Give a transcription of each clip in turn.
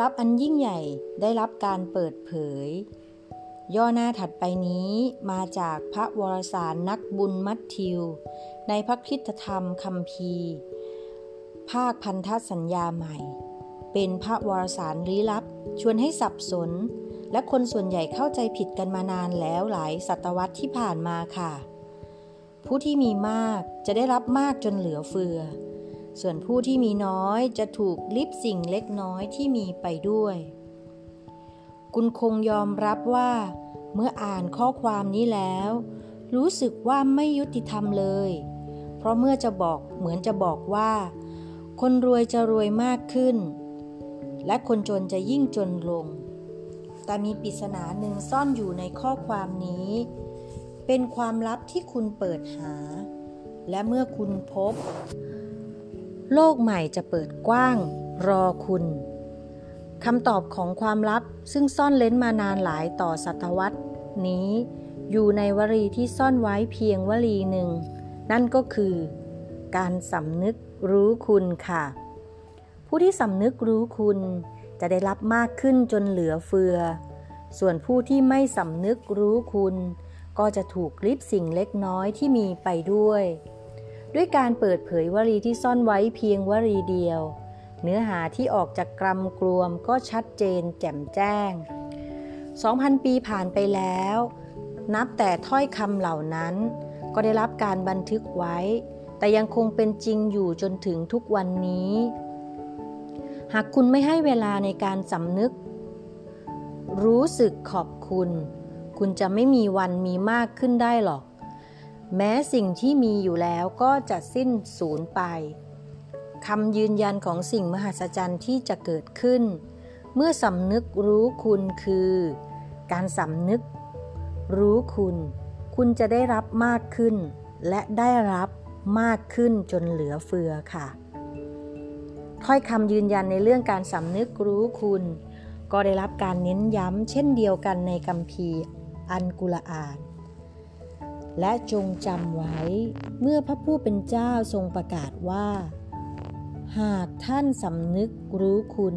ลับอันยิ่งใหญ่ได้รับการเปิดเผย ย่อหน้าถัดไปนี้มาจากพระวรสารนักบุญมัทธิว ในพระคิตธรรมคัมภีร์ ภาคพันธสัญญาใหม่ เป็นพระวรสารลี้ลับ ชวนให้สับสน และคนส่วนใหญ่เข้าใจผิดกันมานานแล้วหลายศตวรรษที่ผ่านมาค่ะ ผู้ที่มีมากจะได้รับมากจนเหลือเฟือ ส่วนผู้ที่มีน้อยจะถูกลิบสิ่งเล็กน้อยที่มีไปด้วย คุณคงยอมรับว่า เมื่ออ่านข้อความนี้แล้ว รู้สึกว่าไม่ยุติธรรมเลย เพราะเมื่อจะบอกเหมือนจะบอกว่า คนรวยจะรวยมากขึ้น และคนจนจะยิ่งจนลง แต่มีปริศนาหนึ่งซ่อนอยู่ในข้อความนี้ เป็นความลับที่คุณเปิดหา และเมื่อคุณพบ โลกใหม่จะเปิดกว้าง รอคุณคำตอบของความลับซึ่งซ่อนเล้นมานานหลายต่อศตวรรษนี้ อยู่ในวลีที่ซ่อนไว้เพียงวลีหนึ่ง นั่นก็คือ การสำนึกรู้คุณค่ะ ผู้ที่สำนึกรู้คุณจะได้รับมากขึ้นจนเหลือเฟือ ส่วนผู้ที่ไม่สำนึกรู้คุณ ก็จะถูกลิบสิ่งเล็กน้อยที่มีไปด้วย ด้วยการเปิดเผยวลีที่ซ่อนไว้เพียงวลีเดียว เนื้อหาที่ออกจากกรรมกลวมก็ชัดเจนแจ่มแจ้ง 2,000 ปีผ่านไปแล้ว นับแต่ถ้อยคำเหล่านั้น ก็ได้รับการบันทึกไว้ แต่ยังคงเป็นจริงอยู่จนถึงทุกวันนี้ หากคุณไม่ให้เวลาในการสำนึก รู้สึกขอบคุณ คุณจะไม่มีวันมีมากขึ้นได้หรอก แม้สิ่งที่มีอยู่แล้วก็จะสิ้นสูญไปคำยืนยันของสิ่งมหัศจรรย์ที่จะเกิดขึ้น เมื่อสำนึกรู้คุณคือ การสำนึก รู้คุณ คุณจะได้รับมากขึ้น และได้รับมากขึ้นจนเหลือเฟือค่ะ ถ้อยคำยืนยันในเรื่องการสำนึกรู้คุณ ก็ได้รับการเน้นย้ำเช่นเดียวกันในกัมพีอันกุลอาน และจงจำไว้เมื่อพระผู้เป็นเจ้าทรงประกาศว่า หากท่านสำนึกรู้คุณ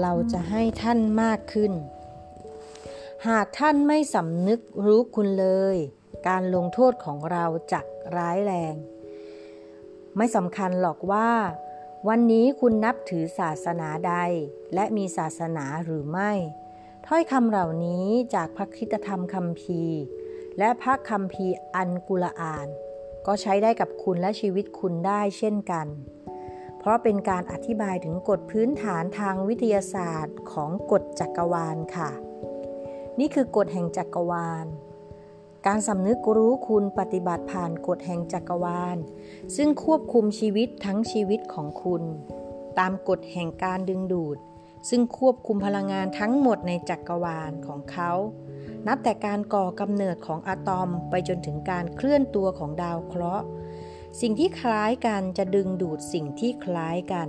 เราจะให้ท่านมากขึ้น หากท่านไม่สำนึกรู้คุณเลย การลงโทษของเราจะร้ายแรง ไม่สำคัญหรอกว่า วันนี้คุณนับถือศาสนาใด และมีศาสนาหรือไม่ ถ้อยคำเหล่านี้จากพระคิตธรรมคัมภี และพระคัมภีร์อันกุลอาน ก็ใช้ได้กับคุณและชีวิตคุณได้เช่นกัน เพราะเป็นการอธิบายถึงกฎพื้นฐานทางวิทยาศาสตร์ของกฎจักรวาลค่ะ นี่คือกฎแห่งจักรวาล การสำนึกรู้คุณปฏิบัติผ่านกฎแห่งจักรวาล ซึ่งควบคุมชีวิตทั้งชีวิตของคุณ ตามกฎแห่งการดึงดูด ซึ่งควบคุมพลังงานทั้งหมดในจักรวาลของเขา นับแต่การก่อกำเนิดของอะตอมไปจนถึงการเคลื่อนตัวของดาวเคราะห์ สิ่งที่คล้ายกันจะดึงดูดสิ่งที่คล้ายกัน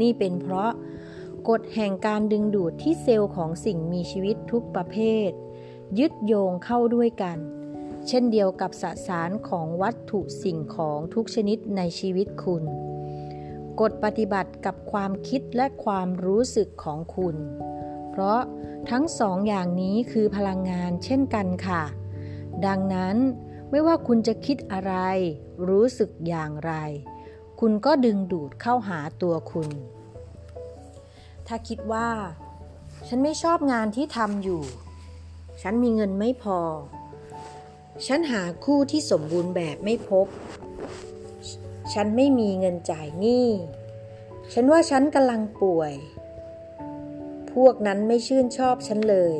นี่เป็นเพราะกฎแห่งการดึงดูดที่เซลล์ของสิ่งมีชีวิตทุกประเภท ยึดโยงเข้าด้วยกัน เช่นเดียวกับสสารของวัตถุสิ่งของทุกชนิดในชีวิตคุณ กฎปฏิบัติกับความคิดและความรู้สึกของคุณ เพราะทั้งสองอย่างนี้คือพลังงานเช่นกันค่ะ ดังนั้นไม่ว่าคุณจะคิดอะไร รู้สึกอย่างไร คุณก็ดึงดูดเข้าหาตัวคุณ ถ้าคิดว่า ฉันไม่ชอบงานที่ทำอยู่ ฉันมีเงินไม่พอ ฉันหาคู่ที่สมบูรณ์แบบไม่พบ ฉันไม่มีเงินจ่ายหนี้ ฉันว่าฉันกำลังป่วย พวกนั้นไม่ชื่นชอบฉันเลย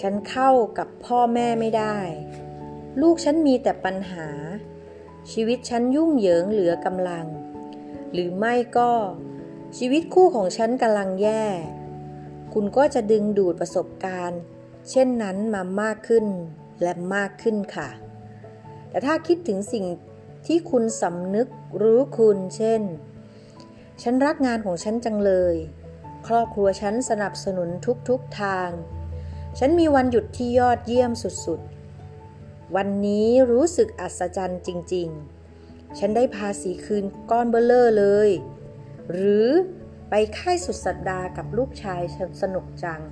ฉันเข้ากับพ่อแม่ไม่ได้ ลูกฉันมีแต่ปัญหา ชีวิตฉันยุ่งเหยิงเหลือกำลัง หรือไม่ก็ ชีวิตคู่ของฉันกำลังแย่ คุณก็จะดึงดูดประสบการณ์ เช่นนั้นมามากขึ้นและมากขึ้นค่ะ แต่ถ้าคิดถึงสิ่ง ที่คุณสำนึกรู้คุณ เช่น ฉันรักงานของฉันจังเลย ครอบครัวฉันสนับสนุนทุกๆทาง ฉันมีวันหยุดที่ยอดเยี่ยมสุดๆ วันนี้รู้สึกอัศจรรย์จริง ๆ ฉันได้ภาษีคืนก้อนเบลเลอร์เลย หรือไปค่ายสุดสัปดาห์กับลูกชายสนุกจัง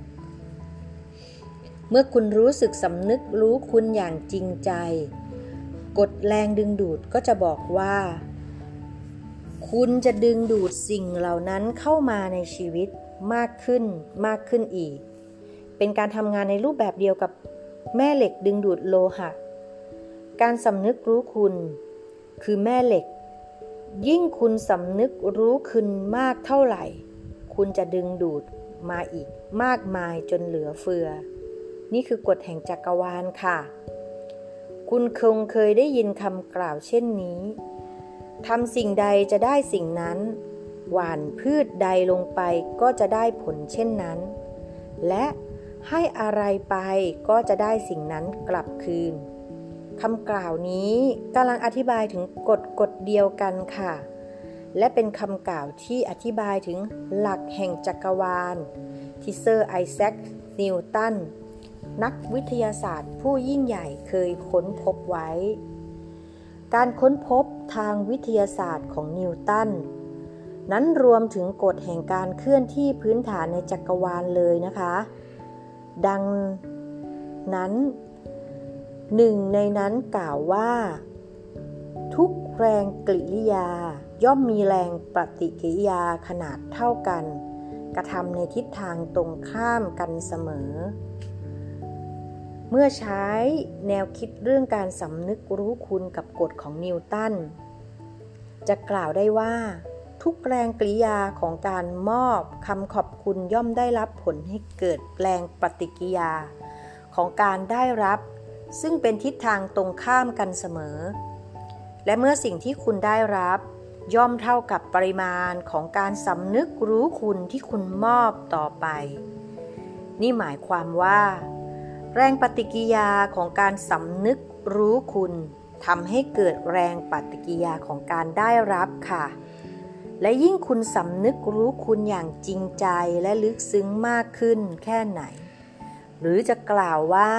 เมื่อคุณรู้สึกสำนึกรู้คุณอย่างจริงใจ กดแรงดึงดูดก็จะบอกว่า คุณจะดึงดูดสิ่งเหล่านั้นเข้ามาในชีวิตมากขึ้นมากขึ้นอีก เป็นการทำงานในรูปแบบเดียวกับแม่เหล็กดึงดูดโลหะ การสำนึกรู้คุณ คือแม่เหล็ก ยิ่งคุณสำนึกรู้คุณมากเท่าไหร่ คุณจะดึงดูดมาอีกมากมายจนเหลือเฟือ นี่คือกฎแห่งจักรวาลค่ะ คุณคงเคยได้ยินคำกล่าวเช่นนี้ทำสิ่งใดจะได้สิ่งนั้น หว่านพืชใดลงไปก็จะได้ผลเช่นนั้น และให้อะไรไปก็จะได้สิ่งนั้นกลับคืนคำกล่าวนี้กำลังอธิบายถึงกฎกฎเดียวกันค่ะ และเป็นคำกล่าวที่อธิบายถึงหลักแห่งจักรวาล ที่เซอร์ไอแซคนิวตัน นักวิทยาศาสตร์ผู้ยิ่งใหญ่เคยค้นพบไว้ การค้นพบทางวิทยาศาสตร์ของนิวตันนั้นรวมถึงกฎแห่งการเคลื่อนที่พื้นฐานในจักรวาลเลยนะคะ ดังนั้นหนึ่งในนั้นกล่าวว่า ทุกแรงกริยา ย่อมมีแรงปฏิกิริยาขนาดเท่ากัน กระทำในทิศทางตรงข้ามกันเสมอ เมื่อใช้แนวคิดเรื่องการสำนึกรู้คุณกับกฎของนิวตัน จะกล่าวได้ว่า ทุกแรงกริยาของการมอบคำขอบคุณย่อมได้รับผลให้เกิดแรงปฏิกิยา ของการได้รับ ซึ่งเป็นทิศทางตรงข้ามกันเสมอ และเมื่อสิ่งที่คุณได้รับ ย่อมเท่ากับปริมาณของการสำนึกรู้คุณที่คุณมอบต่อไป นี่หมายความว่า แรงปฏิกิยาของการสำนึกรู้คุณทำให้เกิดแรงปฏิกิยาของการได้รับค่ะ และยิ่งคุณสำนึกรู้คุณอย่างจริงใจและลึกซึ้งมากขึ้นแค่ไหน หรือจะกล่าวว่า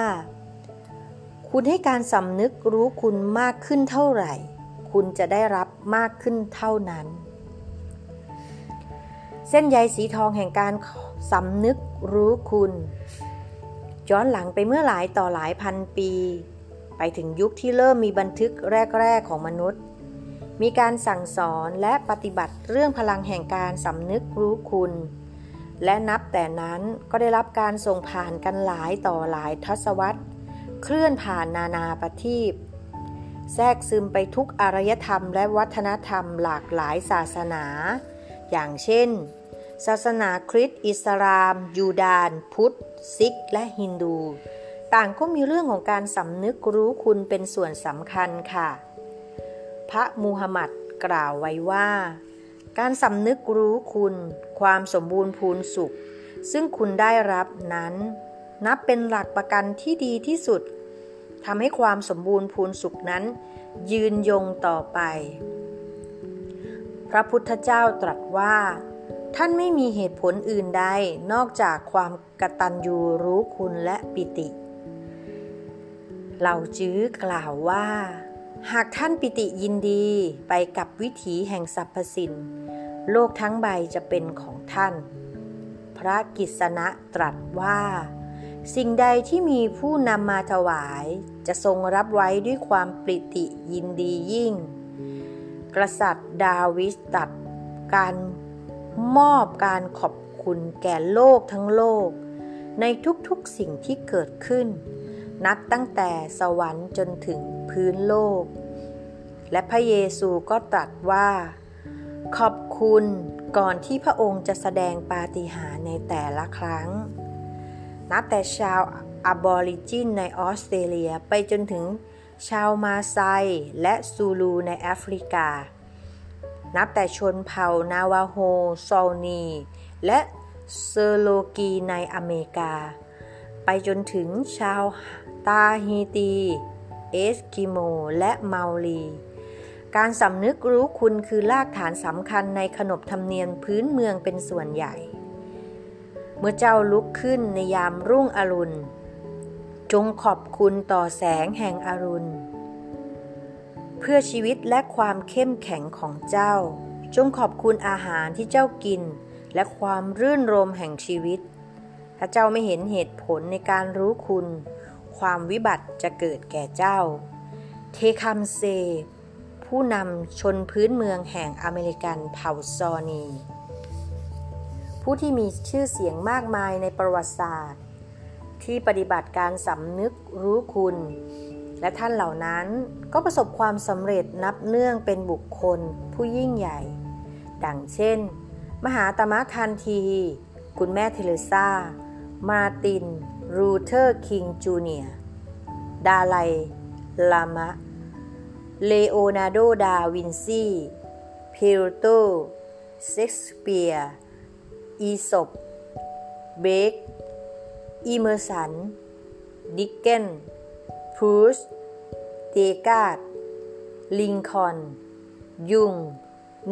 คุณให้การสำนึกรู้คุณมากขึ้นเท่าไหร่ คุณจะได้รับมากขึ้นเท่านั้น เส้นใยสีทองแห่งการสำนึกรู้คุณ ย้อนหลังไปเมื่อหลายต่อหลายพันปี ไปถึงยุคที่เริ่มมีบันทึกแรก ๆ ของมนุษย์ มีการสั่งสอนและปฏิบัติเรื่องพลังแห่งการสำนึกรู้คุณ และนับแต่นั้นก็ได้รับการส่งผ่านกันหลายต่อหลายทศวรรษ เคลื่อนผ่านนานาประทีปแทรกซึมไปทุกอารยธรรมและวัฒนธรรมหลากหลายศาสนา อย่างเช่น ศาสนาคริสต์อิสลาม ยูดาน พุทธ ซิกและฮินดู ต่างก็มีเรื่องของการสำนึกรู้คุณเป็นส่วนสำคัญค่ะ พระมูฮัมหมัดกล่าวไว้ว่า การสำนึกรู้คุณ ความสมบูรณ์พูนสุข ซึ่งคุณได้รับนั้น นับเป็นหลักประกันที่ดีที่สุดทำให้ความสมบูรณ์พูนสุขนั้น ยืนยงต่อไป พระพุทธเจ้าตรัสว่า ท่านไม่มีเหตุผลอื่นใดนอกจากความกตัญญูรู้คุณและปิติเหล่าจื้อกล่าวว่า หากท่านปิติยินดีไปกับวิถีแห่งสรรพสินโลกทั้งใบจะเป็นของท่าน พระกิษณะตรัสว่า สิ่งใดที่มีผู้นำมาถวาย จะทรงรับไว้ด้วยความปิติยินดียิ่ง กษัตริย์ดาวิสตัดการ มอบการขอบคุณแก่โลกทั้งโลก ในทุกๆสิ่งที่เกิดขึ้น นับตั้งแต่สวรรค์จนถึงพื้นโลก และพระเยซูก็ตรัสว่า ขอบคุณก่อนที่พระองค์จะแสดงปาฏิหาริย์ในแต่ละครั้ง นับแต่ชาวอบอริจินในออสเตรเลียไปจนถึงชาวมาไซและซูลูในแอฟริกา นับแต่ชนเผ่านาวาโฮชอว์นี และเชอโรกีในอเมริกา ไปจนถึงชาวตาฮีตี เอสกิโม และเมารี การสำนึกรู้คุณคือรากฐานสำคัญในขนบธรรมเนียมพื้นเมืองเป็นส่วนใหญ่ เมื่อเจ้าลุกขึ้นในยามรุ่งอรุณ จงขอบคุณต่อแสงแห่งอรุณ เพื่อชีวิตและความเข้มแข็งของเจ้า จงขอบคุณอาหารที่เจ้ากิน และความรื่นรมแห่งชีวิต ถ้าเจ้าไม่เห็นเหตุผลในการรู้คุณ ความวิบัติจะเกิดแก่เจ้า เทคัมเซ ผู้นำชนพื้นเมืองแห่งอเมริกันเผ่าซอนี ผู้ที่มีชื่อเสียงมากมายในประวัติศาสตร์ ที่ปฏิบัติการสำนึกรู้คุณ และท่านเหล่านั้นก็ประสบความสำเร็จนับเนื่องเป็นบุคคลผู้ยิ่งใหญ่ ดังเช่น มหาตมะคานธี คุณแม่เทเรซามาร์ติน ลูเธอร์คิงจูเนียร์ ดาไลลามะ เลโอนาร์โด ดาวินซีเพลโตเชกสเปียร์ อีสป เบลก เอเมอร์สัน ดิกเกนส์ พรูสต์ เดการ์ต ลิงคอล์น ยุง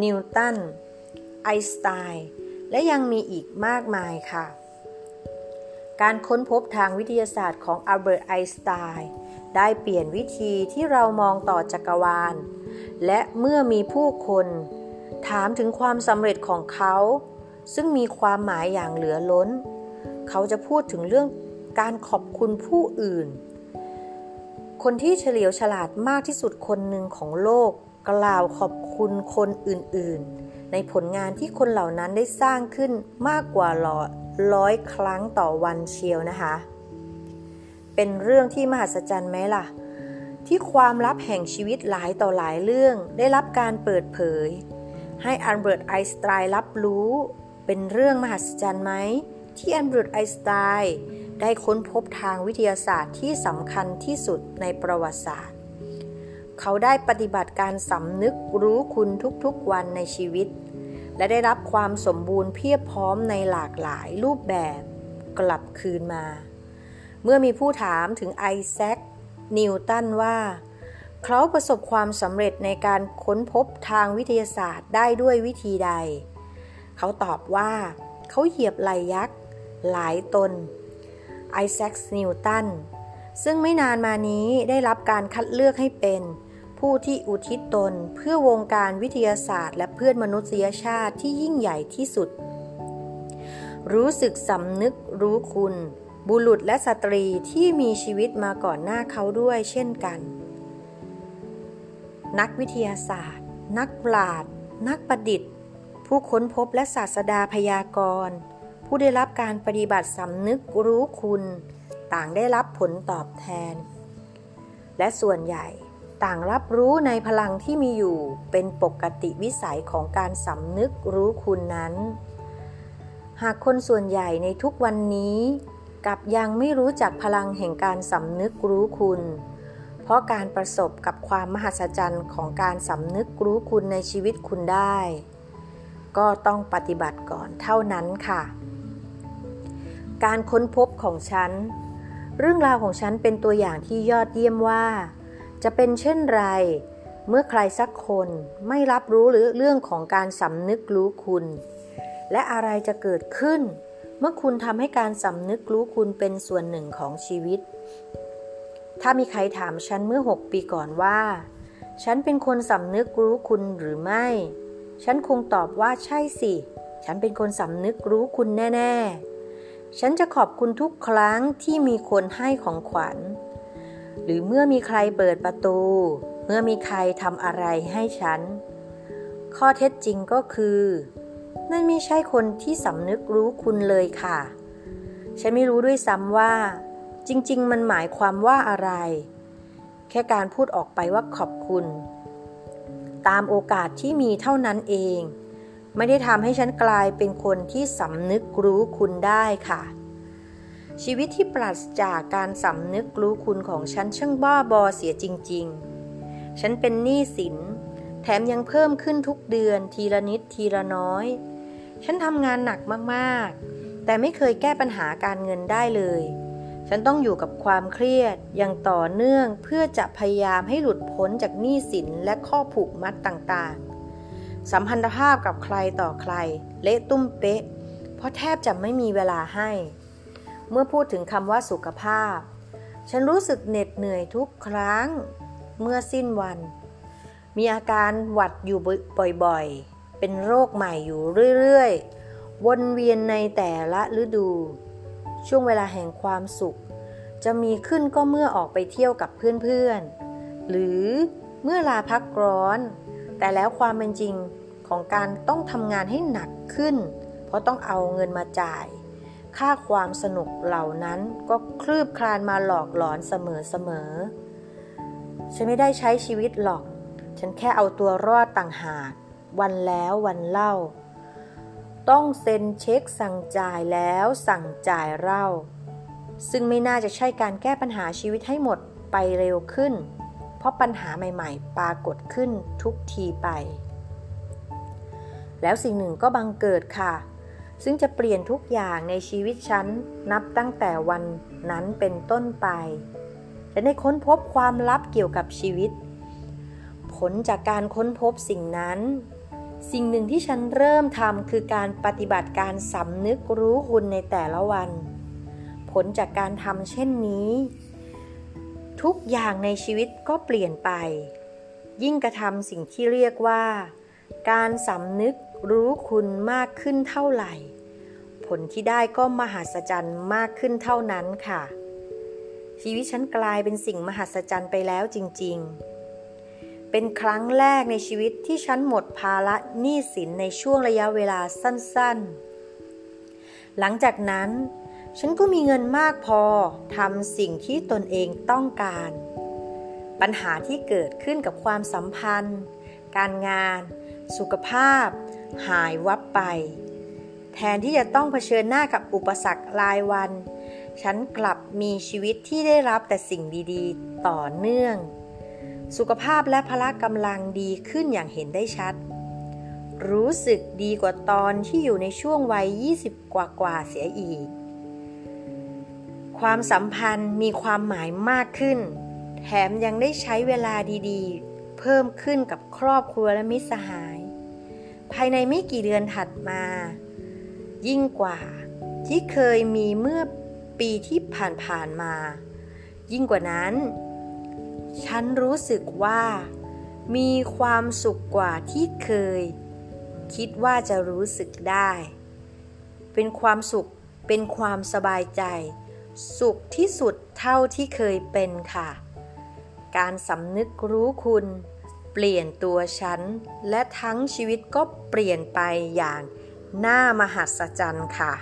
นิวตัน ไอน์สไตน์และยังมีอีกมากมายค่ะ การค้นพบทางวิทยาศาสตร์ของอัลเบิร์ตไอน์สไตน์น์ได้เปลี่ยนวิธีที่เรามองต่อจักรวาล และเมื่อมีผู้คน ถามถึงความสำเร็จของเขา ซึ่งมีความหมายอย่างเหลือล้น เขาจะพูดถึงเรื่องการขอบคุณผู้อื่น คนที่เฉลียวฉลาดมากที่สุดคนหนึ่งของโลก กล่าวขอบคุณคนอื่นๆ ในผลงานที่คนเหล่านั้นได้สร้างขึ้นมากกว่าร้อยครั้งต่อวันเชียวนะคะ เป็นเรื่องที่มหัศจรรย์ไหมล่ะ ที่ความลับแห่งชีวิตหลายต่อหลายเรื่องได้รับการเปิดเผย ให้อันเบิร์ตไอน์สไตน์รับรู้ เป็นเรื่องมหัศจรรย์ไหม ที่แอนเบิร์ตไอสไตน์ได้ค้นพบทางวิทยาศาสตร์ที่สำคัญที่สุดในประวัติศาสตร์ เขาได้ปฏิบัติการสำนึกรู้คุณทุกๆวันในชีวิต และได้รับความสมบูรณ์เพียบพร้อมในหลากหลายรูปแบบกลับคืนมา เมื่อมีผู้ถามถึงไอแซค นิวตันว่า เขาประสบความสำเร็จในการค้นพบทางวิทยาศาสตร์ได้ด้วยวิธีใด เขาตอบว่า เขาเหยียบไหลยักษ์ หลายตนไอแซคนิวตันซึ่งไม่นานมานี้ได้รับการคัดเลือกให้เป็น ผู้ที่อุทิศตนเพื่อวงการวิทยาศาสตร์ และเพื่อนมนุษยชาติที่ยิ่งใหญ่ที่สุด รู้สึกสำนึกรู้คุณ บุรุษและสตรีที่มีชีวิตมาก่อนหน้าเขาด้วยเช่นกัน นักวิทยาศาสตร์ นักปราชญ์นักประดิษฐ์ ผู้ค้นพบและศาสดาพยากรณ์ ผู้ได้รับการปฏิบัติสำนึกรู้คุณ ต่างได้รับผลตอบแทน และส่วนใหญ่ต่างรับรู้ในพลังที่มีอยู่เป็นปกติวิสัยของการสำนึกรู้คุณนั้น หากคนส่วนใหญ่ในทุกวันนี้กับยังไม่รู้จักพลังแห่งการสำนึกรู้คุณ เพราะการประสบกับความมหัศจรรย์ของการสำนึกรู้คุณในชีวิตคุณได้ ก็ต้องปฏิบัติก่อนเท่านั้นค่ะ การค้นพบของฉัน เรื่องราวของฉันเป็นตัวอย่างที่ยอดเยี่ยมว่า จะเป็นเช่นไร เมื่อใครสักคนไม่รับรู้หรือเรื่องของการสำนึกรู้คุณ และอะไรจะเกิดขึ้น เมื่อคุณทำให้การสำนึกรู้คุณเป็นส่วนหนึ่งของชีวิต ถ้ามีใครถามฉันเมื่อ 6 ปีก่อนว่า ฉันเป็นคนสำนึกรู้คุณหรือไม่ ฉันคงตอบว่าใช่สิ ฉันเป็นคนสำนึกรู้คุณแน่ ๆ ฉันจะขอบคุณทุกครั้งที่มีคนให้ของขวัญ หรือเมื่อมีใครเปิดประตู เมื่อมีใครทำอะไรให้ฉัน ข้อเท็จจริงก็คือ นั่นไม่ใช่คนที่สำนึกรู้คุณเลยค่ะ ฉันไม่รู้ด้วยซ้ำว่า จริง ๆ มันหมายความว่าอะไร แค่การพูดออกไปว่าขอบคุณ ตามโอกาสที่มีเท่านั้นเอง ไม่ได้ทำให้ฉันกลายเป็นคนที่สำนึกรู้คุณได้ค่ะ ชีวิตที่ปราศจากการสำนึกรู้คุณของฉันช่างบ้าบอเสียจริง ๆ ฉันเป็นหนี้สิน แถมยังเพิ่มขึ้นทุกเดือนทีละนิดทีละน้อย ฉันทำงานหนักมากๆ แต่ไม่เคยแก้ปัญหาการเงินได้เลย ฉันต้องอยู่กับความเครียดอย่างต่อเนื่องเพื่อจะพยายามให้หลุดพ้นจากหนี้สินและข้อผูกมัดต่างๆ สัมพันธภาพกับใครต่อใคร เละตุ้มเป๊ะ เพราะแทบจะไม่มีเวลาให้ เมื่อพูดถึงคำว่าสุขภาพ ฉันรู้สึกเหน็ดเหนื่อยทุกครั้ง เมื่อสิ้นวัน มีอาการหวัดอยู่บ่อยๆ เป็นโรคใหม่อยู่เรื่อยๆ วนเวียนในแต่ละฤดู ช่วงเวลาแห่งความสุข จะมีขึ้นก็เมื่อออกไปเที่ยวกับเพื่อนๆ หรือเมื่อลาพักร้อน แต่แล้วความเป็นจริงของการต้องทำงานให้หนักขึ้น เพราะต้องเอาเงินมาจ่าย ค่าความสนุกเหล่านั้นก็คลืบคลานมาหลอกหลอนเสมอๆฉันไม่ได้ใช้ชีวิตหรอก ฉันแค่เอาตัวรอดต่างหาก วันแล้ววันเล่า ต้องเซ็นเช็คสั่งจ่ายแล้วสั่งจ่ายเล่า ซึ่งไม่น่าจะใช่การแก้ปัญหาชีวิตให้หมดไปเร็วขึ้น ราะปัญหาใหม่ๆ ปรากฏขึ้นทุกทีไป แล้วสิ่งหนึ่งก็บังเกิดค่ะ ซึ่งจะเปลี่ยนทุกอย่างในชีวิตฉัน นับตั้งแต่วันนั้นเป็นต้นไปและได้ค้นพบความลับเกี่ยวกับชีวิต ผลจากการค้นพบสิ่งนั้น สิ่งหนึ่งที่ฉันเริ่มทำคือการปฏิบัติการสำนึกรู้คุณในแต่ละวัน ผลจากการทำเช่นนี้ ทุกอย่างในชีวิตก็เปลี่ยนไป ยิ่งกระทำสิ่งที่เรียกว่า การสำนึกรู้คุณมากขึ้นเท่าไหร่ ผลที่ได้ก็มหัศจรรย์มากขึ้นเท่านั้นค่ะ ชีวิตฉันกลายเป็นสิ่งมหัศจรรย์ไปแล้วจริง ๆ เป็นครั้งแรกในชีวิตที่ฉันหมดภาระหนี้สินในช่วงระยะเวลาสั้น ๆ หลังจากนั้น ฉันก็มีเงินมากพอทำสิ่งที่ตนเองต้องการ ปัญหาที่เกิดขึ้นกับความสัมพันธ์ การงาน สุขภาพ หายวับไป แทนที่จะต้องเผชิญหน้ากับอุปสรรครายวัน ฉันกลับมีชีวิตที่ได้รับแต่สิ่งดีๆ ต่อเนื่อง สุขภาพและพละกำลังดีขึ้นอย่างเห็นได้ชัด รู้สึกดีกว่าตอนที่อยู่ในช่วงวัย 20 กว่ากว่าเสียอีก ความสัมพันธ์มีความหมายมากขึ้น แถมยังได้ใช้เวลาดีๆ เพิ่มขึ้นกับครอบครัวและมิตรสหาย ภายในไม่กี่เดือนถัดมา ยิ่งกว่า ที่เคยมีเมื่อปีที่ผ่านๆมา ยิ่งกว่านั้น ฉันรู้สึกว่า มีความสุขกว่าที่เคย คิดว่าจะรู้สึกได้ เป็นความสุขเป็นความสบายใจ สุขที่สุดเท่าที่เคยเป็นค่ะ การสำนึกรู้คุณ เปลี่ยนตัวฉัน และทั้งชีวิตก็เปลี่ยนไปอย่างน่ามหัศจรรย์ค่ะ